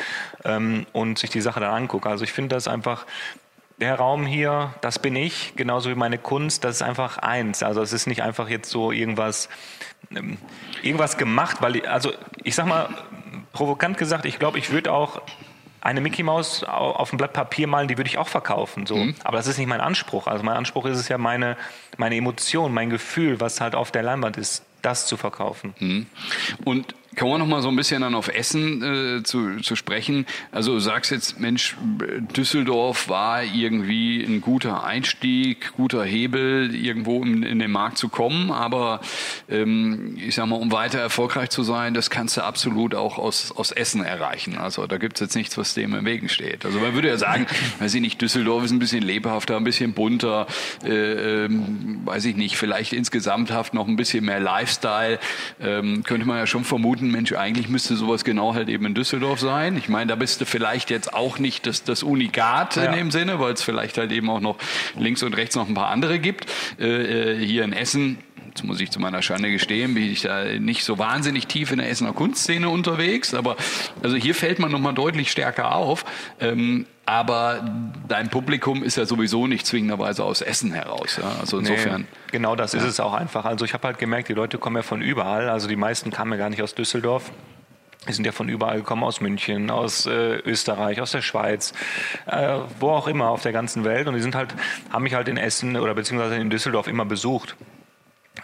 ähm, und sich die Sache dann angucken. Also ich finde das einfach, der Raum hier, das bin ich, genauso wie meine Kunst, das ist einfach eins. Also es ist nicht einfach jetzt so irgendwas, ähm, irgendwas gemacht, weil, ich, also ich sag mal, provokant gesagt, ich glaube, ich würde auch eine Mickey Maus auf ein Blatt Papier malen, die würde ich auch verkaufen. So. Mhm. Aber das ist nicht mein Anspruch. Also mein Anspruch ist es ja meine, meine Emotion, mein Gefühl, was halt auf der Leinwand ist, das zu verkaufen. Mhm. Und Kommen wir noch mal so ein bisschen dann auf Essen äh, zu, zu sprechen. Also du sagst jetzt, Mensch, Düsseldorf war irgendwie ein guter Einstieg, guter Hebel, irgendwo in, in den Markt zu kommen. Aber ähm, ich sag mal, um weiter erfolgreich zu sein, das kannst du absolut auch aus, aus Essen erreichen. Also da gibt's jetzt nichts, was dem im Wegen steht. Also man würde ja sagen, (laughs) weiß ich nicht, Düsseldorf ist ein bisschen lebhafter, ein bisschen bunter, äh, ähm, weiß ich nicht, vielleicht insgesamt haft noch ein bisschen mehr Lifestyle. Ähm, könnte man ja schon vermuten, vermuten, Mensch, eigentlich müsste sowas genau halt eben in Düsseldorf sein. Ich meine, da bist du vielleicht jetzt auch nicht das, das Unikat ja. in dem Sinne, weil es vielleicht halt eben auch noch links und rechts noch ein paar andere gibt. Äh, äh, hier in Essen Jetzt muss ich zu meiner Schande gestehen, bin ich da nicht so wahnsinnig tief in der Essener Kunstszene unterwegs, aber also hier fällt man nochmal deutlich stärker auf. Ähm, aber dein Publikum ist ja sowieso nicht zwingenderweise aus Essen heraus. Ja? Also insofern. Nee, genau das ja. ist es auch einfach. Also ich habe halt gemerkt, die Leute kommen ja von überall. Also die meisten kamen ja gar nicht aus Düsseldorf. Die sind ja von überall gekommen, aus München, aus äh, Österreich, aus der Schweiz, äh, wo auch immer auf der ganzen Welt. Und die sind halt, haben mich halt in Essen oder beziehungsweise in Düsseldorf immer besucht.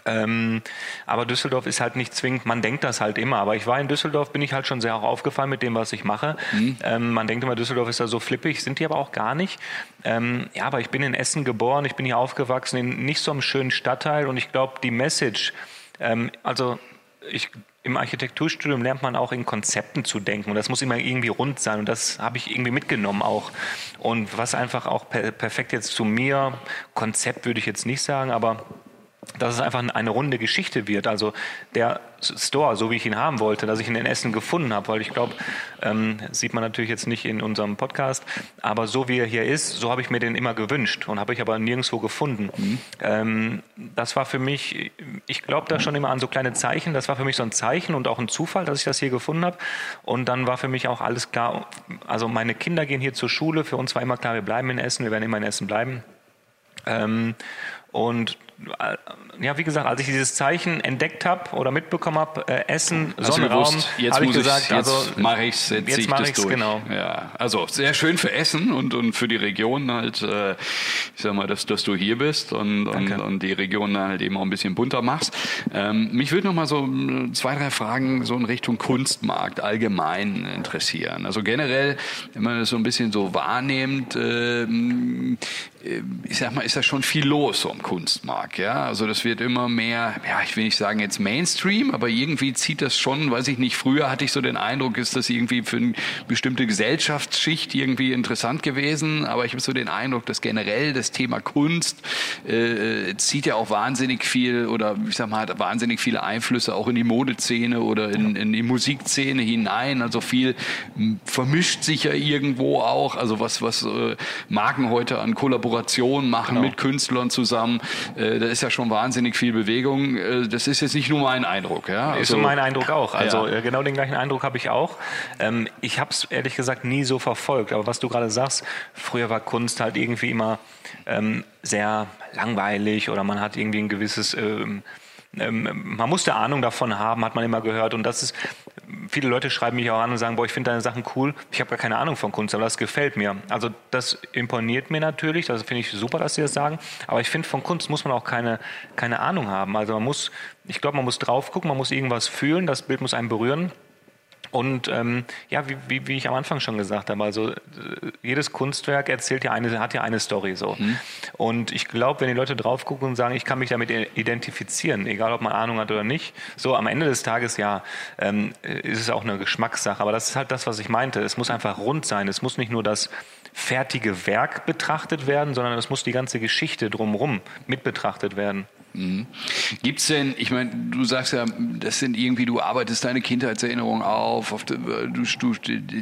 Ähm, aber Düsseldorf ist halt nicht zwingend, man denkt das halt immer. Aber ich war in Düsseldorf, bin ich halt schon sehr auch aufgefallen mit dem, was ich mache. Mhm. Ähm, man denkt immer, Düsseldorf ist da so flippig, sind die aber auch gar nicht. Ähm, ja, aber ich bin in Essen geboren, ich bin hier aufgewachsen, in nicht so einem schönen Stadtteil und ich glaube, die Message, ähm, also ich im Architekturstudium lernt man auch in Konzepten zu denken und das muss immer irgendwie rund sein und das habe ich irgendwie mitgenommen auch. Und was einfach auch per perfekt jetzt zu mir, Konzept würde ich jetzt nicht sagen, aber dass es einfach eine runde Geschichte wird. Also der Store, so wie ich ihn haben wollte, dass ich ihn in Essen gefunden habe, weil ich glaube, ähm, sieht man natürlich jetzt nicht in unserem Podcast, aber so wie er hier ist, so habe ich mir den immer gewünscht und habe ich aber nirgendwo gefunden. Mhm. Ähm, das war für mich, ich glaube da schon immer an so kleine Zeichen, das war für mich so ein Zeichen und auch ein Zufall, dass ich das hier gefunden habe. Und dann war für mich auch alles klar, also meine Kinder gehen hier zur Schule, für uns war immer klar, wir bleiben in Essen, wir werden immer in Essen bleiben. Ähm, und ja, wie gesagt, als ich dieses Zeichen entdeckt habe oder mitbekommen habe, äh, Essen, Sonnenraum, habe ich gesagt, ich, jetzt also mache ich's, jetzt, jetzt mache ich es genau. Ja, also sehr schön für Essen und, und für die Region halt, äh, ich sag mal, dass, dass du hier bist und, und, und, die Region halt eben auch ein bisschen bunter machst. Ähm, mich würde noch mal so äh, zwei, drei Fragen so in Richtung Kunstmarkt allgemein interessieren. Also generell, wenn man das so ein bisschen so wahrnimmt, äh, ich sag mal, ist da schon viel los so im Kunstmarkt, ja. Also das wird immer mehr, ja, ich will nicht sagen jetzt Mainstream, aber irgendwie zieht das schon, weiß ich nicht, früher hatte ich so den Eindruck, ist das irgendwie für eine bestimmte Gesellschaftsschicht irgendwie interessant gewesen, aber ich habe so den Eindruck, dass generell das Thema Kunst äh, zieht ja auch wahnsinnig viel oder ich sag mal, hat wahnsinnig viele Einflüsse auch in die Modeszene oder in, in die Musikszene hinein. Also viel vermischt sich ja irgendwo auch, also was, was äh, Marken heute an Kollaboration Kooperation machen genau. mit Künstlern zusammen. Äh, da ist ja schon wahnsinnig viel Bewegung. Äh, das ist jetzt nicht nur mein Eindruck. Ja? Also, ist mein Eindruck auch. Also ja. Äh, genau den gleichen Eindruck habe ich auch. Ähm, ich habe es ehrlich gesagt nie so verfolgt. Aber was du gerade sagst, früher war Kunst halt irgendwie immer ähm, sehr langweilig oder man hat irgendwie ein gewisses ähm, ähm, man musste Ahnung davon haben, hat man immer gehört. Und das ist, viele Leute schreiben mich auch an und sagen, boah, ich finde deine Sachen cool. Ich habe gar keine Ahnung von Kunst, aber das gefällt mir. Also das imponiert mir natürlich. Das finde ich super, dass Sie das sagen. Aber ich finde, von Kunst muss man auch keine, keine Ahnung haben. Also man muss, ich glaube, man muss drauf gucken, man muss irgendwas fühlen, das Bild muss einen berühren. Und ähm, ja, wie, wie, wie ich am Anfang schon gesagt habe, also äh, jedes Kunstwerk erzählt ja eine, hat ja eine Story so. Mhm. Und ich glaube, wenn die Leute drauf gucken und sagen, ich kann mich damit identifizieren, egal ob man Ahnung hat oder nicht, so am Ende des Tages ja, ähm, ist es auch eine Geschmackssache. Aber das ist halt das, was ich meinte. Es muss einfach rund sein. Es muss nicht nur das fertige Werk betrachtet werden, sondern es muss die ganze Geschichte drumherum mit betrachtet werden. Mhm. Gibt es denn, ich meine, du sagst ja, das sind irgendwie, du arbeitest deine Kindheitserinnerungen auf, auf du, du,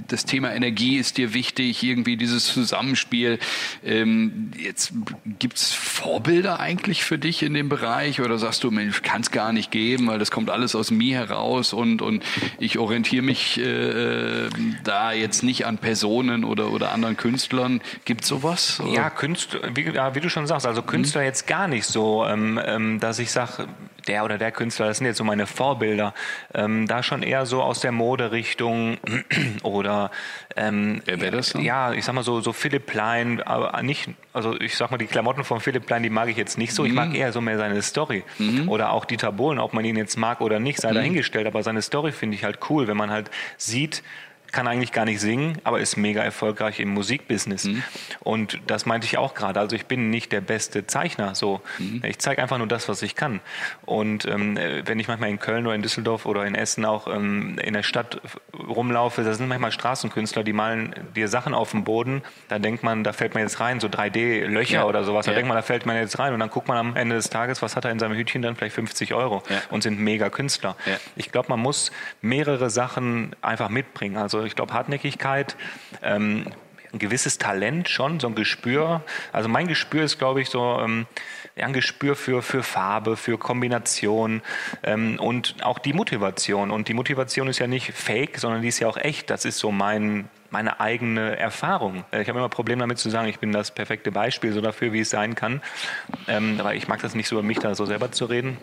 das Thema Energie ist dir wichtig, irgendwie dieses Zusammenspiel. Ähm, jetzt gibt es Vorbilder eigentlich für dich in dem Bereich oder sagst du, Mensch, kann es gar nicht geben, weil das kommt alles aus mir heraus und, und ich orientiere mich äh, da jetzt nicht an Personen oder, oder anderen Künstlern. Gibt es sowas? Oder? Ja, Künstler, wie, wie, du schon sagst, also Künstler mhm. jetzt gar nicht so. Ähm, ähm ähm, dass ich sage, der oder der Künstler, das sind jetzt so meine Vorbilder, ähm, da schon eher so aus der Moderichtung (clears throat) oder ähm, Wer wäre das? Dann? Ja, ich sag mal so, so Philipp Plein, aber nicht, also ich sag mal, die Klamotten von Philipp Plein, die mag ich jetzt nicht so. Ich mag mhm. eher so mehr seine Story. Mhm. Oder auch Dieter Bohlen, ob man ihn jetzt mag oder nicht, sei mhm. dahingestellt. Aber seine Story finde ich halt cool, wenn man halt sieht, kann eigentlich gar nicht singen, aber ist mega erfolgreich im Musikbusiness. Mhm. Und das meinte ich auch gerade. Also ich bin nicht der beste Zeichner. So, mhm. ich zeige einfach nur das, was ich kann. Und ähm, wenn ich manchmal in Köln oder in Düsseldorf oder in Essen auch ähm, in der Stadt rumlaufe, da sind manchmal Straßenkünstler, die malen dir Sachen auf dem Boden. Da denkt man, da fällt man jetzt rein, so 3D-Löcher ja. oder sowas. Da ja. denkt man, da fällt man jetzt rein. Und dann guckt man am Ende des Tages, was hat er in seinem Hütchen dann? Vielleicht 50 Euro. Ja. Und sind mega Künstler. Ich glaube, man muss mehrere Sachen einfach mitbringen. Also ich glaube Hartnäckigkeit, ähm, ein gewisses Talent schon, so ein Gespür. Also mein Gespür ist, glaube ich, so ähm, ein Gespür für, für Farbe, für Kombination ähm, und auch die Motivation. Und die Motivation ist ja nicht fake, sondern die ist ja auch echt. Das ist so mein, meine eigene Erfahrung. Äh, ich habe immer Probleme damit zu sagen, ich bin das perfekte Beispiel so dafür, wie es sein kann. Ähm, aber ich mag das nicht so, über mich da so selber zu reden.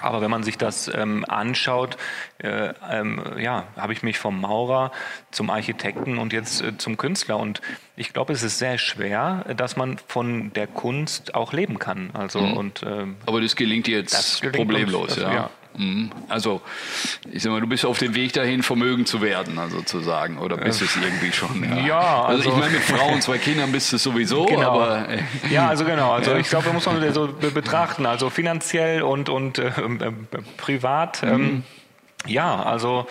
Aber wenn man sich das ähm, anschaut, äh, ähm, ja, habe ich mich vom Maurer zum Architekten und jetzt äh, zum Künstler. Und ich glaube, es ist sehr schwer, dass man von der Kunst auch leben kann. Also mhm. und ähm, aber das gelingt jetzt das gelingt problemlos, uns, ja. ja. Mhm. Also, ich sag mal, du bist auf dem Weg dahin, Vermögen zu werden, also sozusagen. Oder bist du es irgendwie schon? Ja, ja also, also, ich meine, mit Frauen und zwei Kindern bist du es sowieso, genau. aber. (laughs) Ja, also genau. Also ich glaube, da muss man so betrachten. Also finanziell und, und äh, äh, privat. Ähm, mhm. ja, also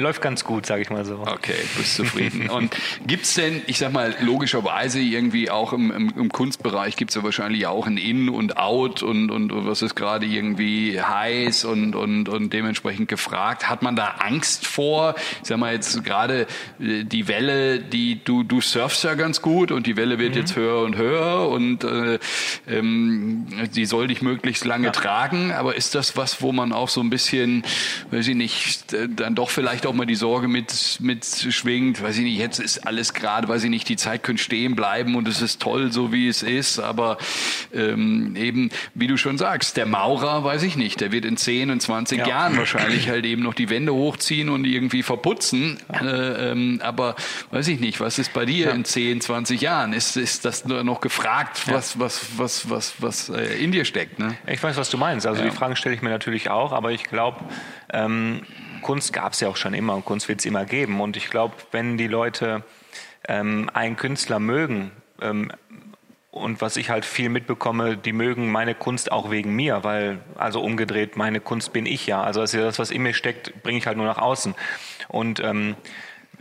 läuft ganz gut, sage ich mal so. Okay, bist zufrieden. Und gibt es denn, ich sag mal, logischerweise irgendwie auch im, im, im Kunstbereich gibt es ja wahrscheinlich auch ein In und Out und, und, und was ist gerade irgendwie heiß und, und, und dementsprechend gefragt. Hat man da Angst vor? Ich sag mal jetzt gerade äh, die Welle, die du, du surfst ja ganz gut und die Welle wird mhm. jetzt höher und höher und äh, ähm, die soll dich möglichst lange ja. tragen. Aber ist das was, wo man auch so ein bisschen, weiß ich nicht, dann doch vielleicht vielleicht auch mal die Sorge mit, mit schwingt, weiß ich nicht, jetzt ist alles gerade, weiß ich nicht, die Zeit könnte stehen bleiben und es ist toll, so wie es ist, aber ähm, eben, wie du schon sagst, der Maurer, weiß ich nicht, der wird in 10 und 20 ja. Jahren wahrscheinlich halt eben noch die Wände hochziehen und irgendwie verputzen, äh, ähm, aber weiß ich nicht, was ist bei dir ja. in 10, 20 Jahren? Ist, ist das noch gefragt, was, was, was, was, was äh, in dir steckt? Ne? Ich weiß, was du meinst, also die Fragen stelle ich mir natürlich auch, aber ich glaube, ähm, Kunst gab es ja auch schon immer und Kunst wird es immer geben. Und ich glaube, wenn die Leute ähm, einen Künstler mögen, ähm, und was ich halt viel mitbekomme, die mögen meine Kunst auch wegen mir, weil, also umgedreht, meine Kunst bin ich ja. Also das, was in mir steckt, bringe ich halt nur nach außen. Und ähm,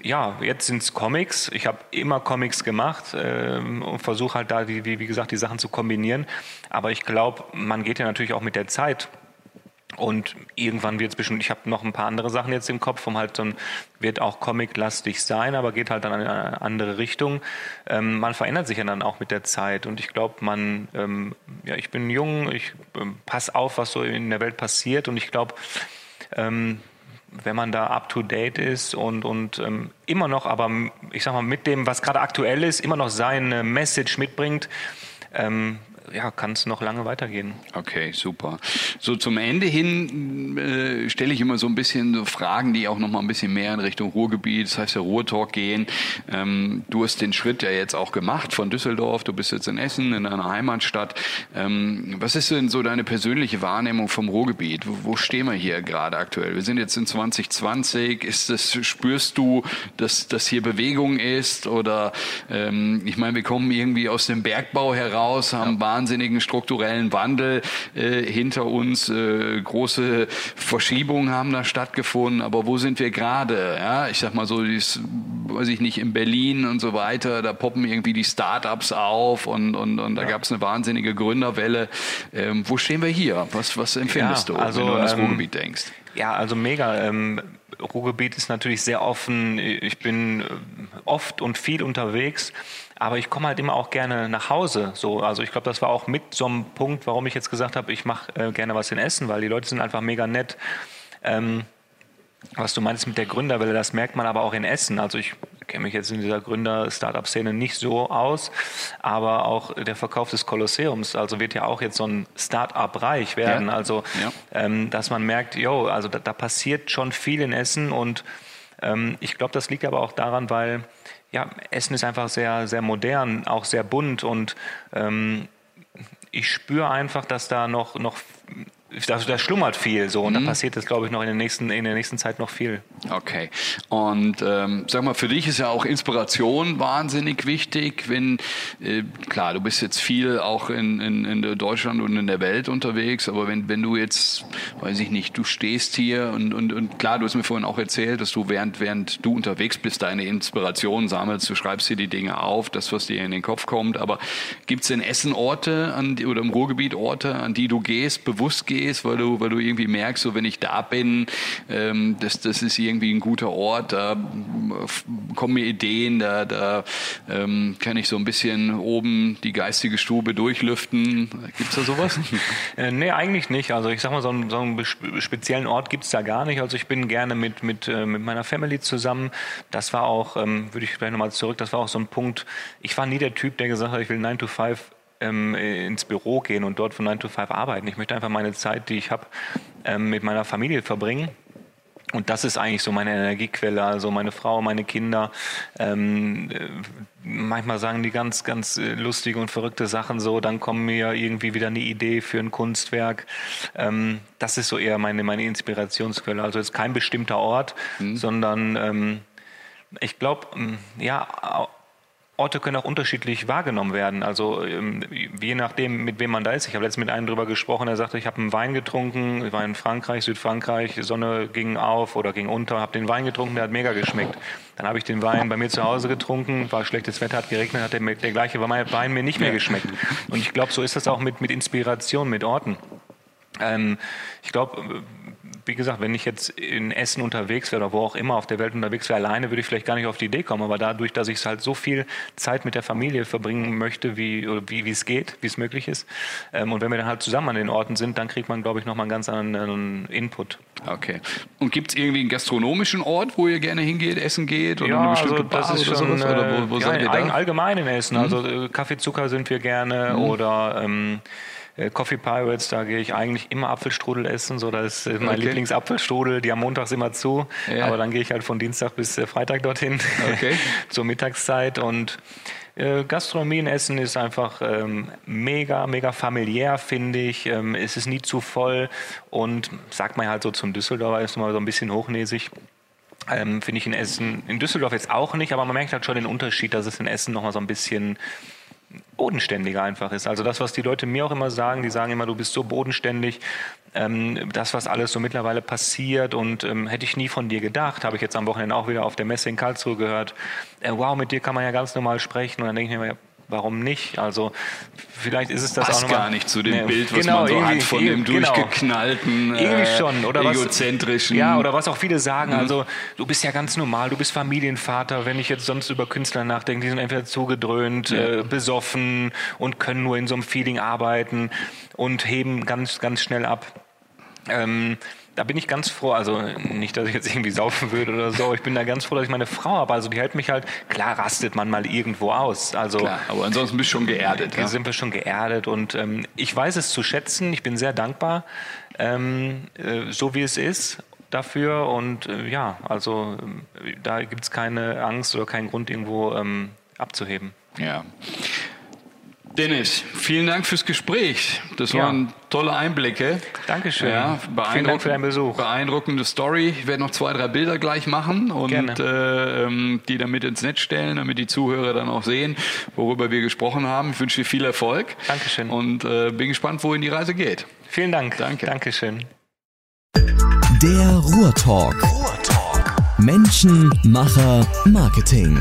ja, jetzt sind es Comics. Ich habe immer Comics gemacht ähm, und versuche halt da, wie, wie gesagt, die Sachen zu kombinieren. Aber ich glaube, man geht ja natürlich auch mit der Zeit. Und irgendwann wird es bestimmt, ich habe noch ein paar andere Sachen jetzt im Kopf, um halt dann wird auch Comic-lastig sein, aber geht halt dann in eine andere Richtung. Ähm, man verändert sich ja dann auch mit der Zeit und ich glaube, man, ähm, ja, ich bin jung, ich ähm, pass auf, was so in der Welt passiert und ich glaube, ähm, wenn man da up to date ist und, und ähm, immer noch, aber ich sag mal, mit dem, was gerade aktuell ist, immer noch seine Message mitbringt, ähm, ja, kann es noch lange weitergehen. Okay, super. So zum Ende hin äh, stelle ich immer so ein bisschen so Fragen, die auch noch mal ein bisschen mehr in Richtung Ruhrgebiet, das heißt der Ruhrtalk gehen. Ähm, du hast den Schritt ja jetzt auch gemacht von Düsseldorf, du bist jetzt in Essen, in deiner Heimatstadt. Ähm, was ist denn so deine persönliche Wahrnehmung vom Ruhrgebiet? Wo, wo stehen wir hier gerade aktuell? Wir sind jetzt in 2020. Ist das, spürst du, dass, dass hier Bewegung ist? Oder ähm, ich meine, wir kommen irgendwie aus dem Bergbau heraus, haben ja wahnsinnigen strukturellen Wandel äh, hinter uns. Äh, große Verschiebungen haben da stattgefunden. Aber wo sind wir gerade? Ja, ich sag mal so, dies, weiß ich nicht, in Berlin und so weiter, da poppen irgendwie die Startups auf und, und, und da ja. gab es eine wahnsinnige Gründerwelle. Ähm, wo stehen wir hier? Was, was empfindest ja, du, also, wenn du an das ähm, Ruhrgebiet denkst? Ja, also mega. Ähm, Ruhrgebiet ist natürlich sehr offen. Ich bin äh, oft und viel unterwegs. Aber ich komme halt immer auch gerne nach Hause. So, also ich glaube, das war auch mit so einem Punkt, warum ich jetzt gesagt habe, ich mache äh, gerne was in Essen, weil die Leute sind einfach mega nett. Ähm, was du meinst mit der Gründerwelle, das merkt man aber auch in Essen. Also ich kenne mich jetzt in dieser Gründer-Startup-Szene nicht so aus, aber auch der Verkauf des Kolosseums, also wird ja auch jetzt so ein Startup-reich werden. Ja. Also, ja. Ähm, dass man merkt, jo, also da, da, passiert schon viel in Essen und ähm, ich glaube, das liegt aber auch daran, weil ja, Essen ist einfach sehr, sehr modern, auch sehr bunt und ähm, ich spüre einfach, dass da noch, noch da, da schlummert viel so und mhm. da passiert das, glaube ich, noch in der nächsten, in der nächsten Zeit noch viel. Okay. Und ähm, sag mal, für dich ist ja auch Inspiration wahnsinnig wichtig, wenn, äh, klar, du bist jetzt viel auch in, in, in Deutschland und in der Welt unterwegs, aber wenn, wenn du jetzt, weiß ich nicht, du stehst hier und, und, und klar, du hast mir vorhin auch erzählt, dass du während, während du unterwegs bist, deine Inspiration sammelst, du schreibst dir die Dinge auf, das, was dir in den Kopf kommt, aber gibt es in Essen Orte an, oder im Ruhrgebiet Orte, an die du gehst, bewusst gehst, gehst, weil du, weil du irgendwie merkst, so wenn ich da bin, ähm, das, das ist irgendwie ein guter Ort, da kommen mir Ideen, da, da ähm, kann ich so ein bisschen oben die geistige Stube durchlüften. Gibt es da sowas? (laughs) äh, nee, eigentlich nicht. Also ich sag mal, so einen, so einen speziellen Ort gibt es da gar nicht. Also ich bin gerne mit, mit, äh, mit meiner Family zusammen. Das war auch, ähm, würde ich vielleicht nochmal zurück, das war auch so ein Punkt. Ich war nie der Typ, der gesagt hat, ich will 9 to 5 ähm, ins Büro gehen und dort von 9 to 5 arbeiten. Ich möchte einfach meine Zeit, die ich habe, ähm, mit meiner Familie verbringen. Und das ist eigentlich so meine Energiequelle, also meine Frau, meine Kinder. Ähm, äh, manchmal sagen die ganz, ganz äh, lustige und verrückte Sachen so, dann kommt mir irgendwie wieder eine Idee für ein Kunstwerk. Ähm, das ist so eher meine, meine Inspirationsquelle. Also jetzt kein bestimmter Ort, mhm. sondern ähm, ich glaube, ja, Orte können auch unterschiedlich wahrgenommen werden. Also ähm, je nachdem, mit wem man da ist. Ich habe letztens mit einem drüber gesprochen, der sagte, ich habe einen Wein getrunken, ich war in Frankreich, Südfrankreich, Sonne ging auf oder ging unter, habe den Wein getrunken, der hat mega geschmeckt. Dann habe ich den Wein bei mir zu Hause getrunken, war schlechtes Wetter, hat geregnet, hat der, der gleiche Wein mir nicht mehr geschmeckt. Und ich glaube, so ist das auch mit, mit Inspiration, mit Orten. Ähm, ich glaube, wie gesagt, wenn ich jetzt in Essen unterwegs wäre oder wo auch immer auf der Welt unterwegs wäre, alleine würde ich vielleicht gar nicht auf die Idee kommen. Aber dadurch, dass ich halt so viel Zeit mit der Familie verbringen möchte, wie, wie, wie es geht, wie es möglich ist. Ähm, und wenn wir dann halt zusammen an den Orten sind, dann kriegt man, glaube ich, nochmal einen ganz anderen Input. Okay. Und gibt es irgendwie einen gastronomischen Ort, wo ihr gerne hingeht, essen geht? Oder ja, eine bestimmte also das Bar ist schon, sowas? Oder wo, wo ja, seid ihr da? allgemein in Essen. Mhm. Also äh, Kaffeezucker sind wir gerne mhm. oder ähm, äh, Coffee Pirates, da gehe ich eigentlich immer Apfelstrudel essen. So, das ist mein okay. Lieblingsapfelstrudel. Die haben montags immer zu, ja. aber dann gehe ich halt von Dienstag bis äh, Freitag dorthin okay. (laughs) zur Mittagszeit und äh, Gastronomie in Essen ist einfach ähm, mega, mega familiär, finde ich. Ähm, es ist nie zu voll und sagt man halt so zum Düsseldorfer, ist mal so ein bisschen hochnäsig. Ähm, finde ich in Essen, in Düsseldorf jetzt auch nicht, aber man merkt halt schon den Unterschied, dass es in Essen nochmal so ein bisschen bodenständiger einfach ist. Also das, was die Leute mir auch immer sagen, die sagen immer, du bist so bodenständig, ähm, das, was alles so mittlerweile passiert und ähm, hätte ich nie von dir gedacht, habe ich jetzt am Wochenende auch wieder auf der Messe in Karlsruhe gehört, äh, wow, mit dir kann man ja ganz normal sprechen und dann denke ich mir, warum nicht? Also vielleicht ist es das Passt auch nochmal, gar nicht zu dem ne, Bild, was genau, man so hat von dem genau. durchgeknallten, irgendwie äh, schon oder egozentrischen. Was, ja, oder was auch viele sagen. Mhm. Also du bist ja ganz normal, du bist Familienvater. Wenn ich jetzt sonst über Künstler nachdenke, die sind entweder zugedröhnt, ja. äh, besoffen und können nur in so einem Feeling arbeiten und heben ganz, ganz schnell ab. Ähm, da bin ich ganz froh, also nicht, dass ich jetzt irgendwie saufen würde oder so, ich bin da ganz froh, dass ich meine Frau habe. Also die hält mich halt, klar rastet man mal irgendwo aus. Also, klar, aber ansonsten bist du schon geerdet. Ja? Sind wir schon geerdet und ähm, ich weiß es zu schätzen, ich bin sehr dankbar, ähm, äh, so wie es ist dafür und äh, ja, also äh, da gibt es keine Angst oder keinen Grund irgendwo ähm, abzuheben. Ja. Dennis, vielen Dank fürs Gespräch. Das ja. waren tolle Einblicke. Dankeschön. Ja, vielen Dank für deinen Besuch. Beeindruckende Story. Ich werde noch zwei, drei Bilder gleich machen und äh, ähm, die dann mit ins Netz stellen, damit die Zuhörer dann auch sehen, worüber wir gesprochen haben. Ich wünsche dir viel Erfolg. Dankeschön. Und äh, bin gespannt, wohin die Reise geht. Vielen Dank. Danke. Dankeschön. Der Ruhrtalk. Ruhrtalk. Menschen, Macher, Marketing.